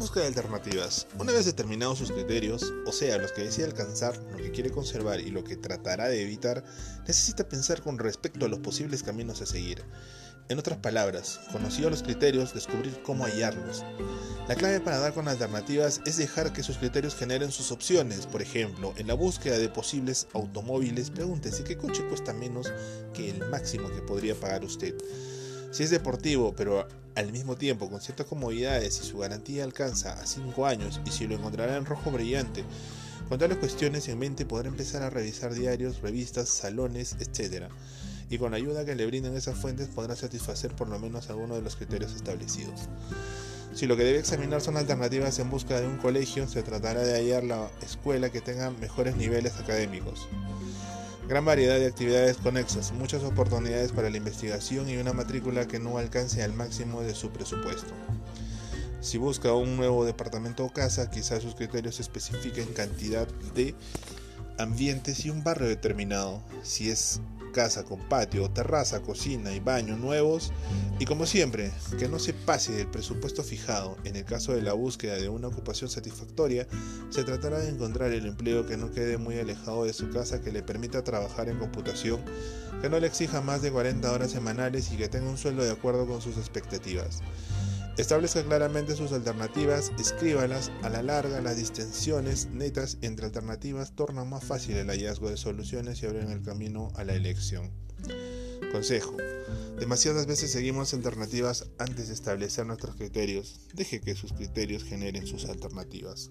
Búsqueda de alternativas. Una vez determinados sus criterios, o sea, los que decide alcanzar, lo que quiere conservar y lo que tratará de evitar, necesita pensar con respecto a los posibles caminos a seguir. En otras palabras, conocidos los criterios, descubrir cómo hallarlos. La clave para dar con alternativas es dejar que sus criterios generen sus opciones. Por ejemplo, en la búsqueda de posibles automóviles, pregúntese qué coche cuesta menos que el máximo que podría pagar usted. Si es deportivo, pero al mismo tiempo con ciertas comodidades y su garantía alcanza a 5 años y si lo encontrará en rojo brillante, con tales cuestiones en mente podrá empezar a revisar diarios, revistas, salones, etc. Y con la ayuda que le brinden esas fuentes podrá satisfacer por lo menos algunos de los criterios establecidos. Si lo que debe examinar son alternativas en busca de un colegio, se tratará de hallar la escuela que tenga mejores niveles académicos. Gran variedad de actividades conexas, muchas oportunidades para la investigación y una matrícula que no alcance al máximo de su presupuesto. Si busca un nuevo departamento o casa, quizás sus criterios especifiquen cantidad de ambientes y un barrio determinado. Si es casa con patio, terraza, cocina y baño nuevos. Y como siempre, que no se pase del presupuesto fijado. En el caso de la búsqueda de una ocupación satisfactoria, se tratará de encontrar el empleo que no quede muy alejado de su casa, que le permita trabajar en computación, que no le exija más de 40 horas semanales y que tenga un sueldo de acuerdo con sus expectativas. Establezca claramente sus alternativas, escríbalas, a la larga las distensiones netas entre alternativas tornan más fácil el hallazgo de soluciones y abren el camino a la elección. Consejo. Demasiadas veces seguimos alternativas antes de establecer nuestros criterios. Deje que sus criterios generen sus alternativas.